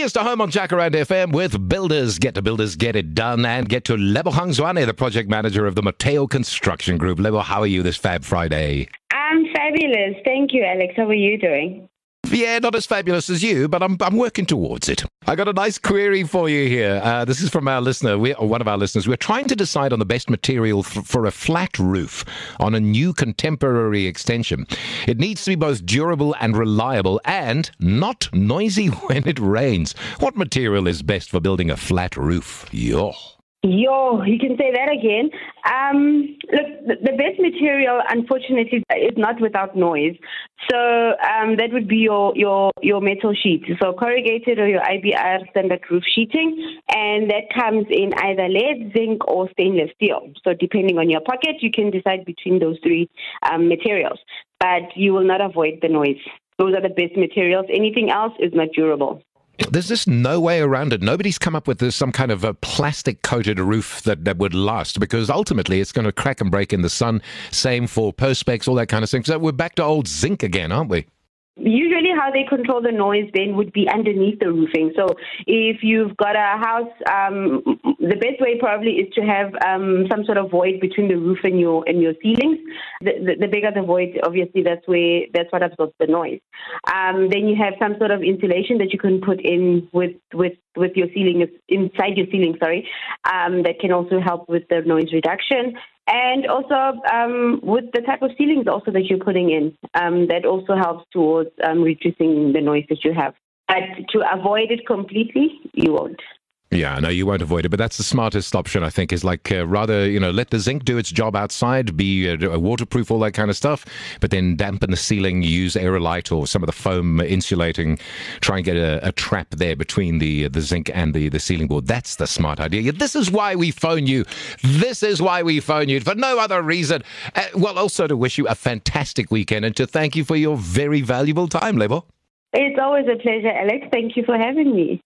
Here's to home on Jacaranda FM with Builders. Get to Builders, get it done, and get to Lebogang Zwane, the project manager of the Mateo Construction Group. Lebo, how are you this Fab Friday? I'm fabulous. Thank you, Alex. How are you doing? Yeah, not as fabulous as you, but I'm I'm working towards it. I got a nice query for you here. Uh, this is from our listener, we, or one of our listeners. We're trying to decide on the best material f- for a flat roof on a new contemporary extension. It needs to be both durable and reliable, and not noisy when it rains. What material is best for building a flat roof? Yo. Yo, you can say that again. Um, look, the, best material, unfortunately, is not without noise. So um, that would be your, your, your metal sheet. So corrugated or your IBR standard roof sheeting. And that comes in either lead, zinc, or stainless steel. So depending on your pocket, you can decide between those three um, materials. But you will not avoid the noise. Those are the best materials. Anything else is not durable. There's just no way around it. Nobody's come up with this, some kind of a plastic coated roof that, that would last because ultimately it's going to crack and break in the sun. Same for perspex, all that kind of thing. So we're back to old zinc again, aren't we? Usually, how they control the noise then would be underneath the roofing. So, if you've got a house, um, the best way probably is to have um, some sort of void between the roof and your and your ceilings. The, the, the bigger the void, obviously, that's where that's what absorbs the noise. Um, then you have some sort of insulation that you can put in with with with your ceiling inside your ceiling. Sorry, um, that can also help with the noise reduction. And also um, with the type of ceilings also that you're putting in, um, that also helps towards um, reducing the noise that you have. But to avoid it completely, you won't. Yeah, no, you won't avoid it, but that's the smartest option, I think, is like uh, rather, you know, let the zinc do its job outside, be uh, waterproof, all that kind of stuff, but then dampen the ceiling, use aerolite or some of the foam insulating, try and get a, a trap there between the the zinc and the, the ceiling board. That's the smart idea. This is why we phone you. This is why we phone you, for no other reason. Uh, well, also to wish you a fantastic weekend and to thank you for your very valuable time, Lebo. It's always a pleasure, Alex. Thank you for having me.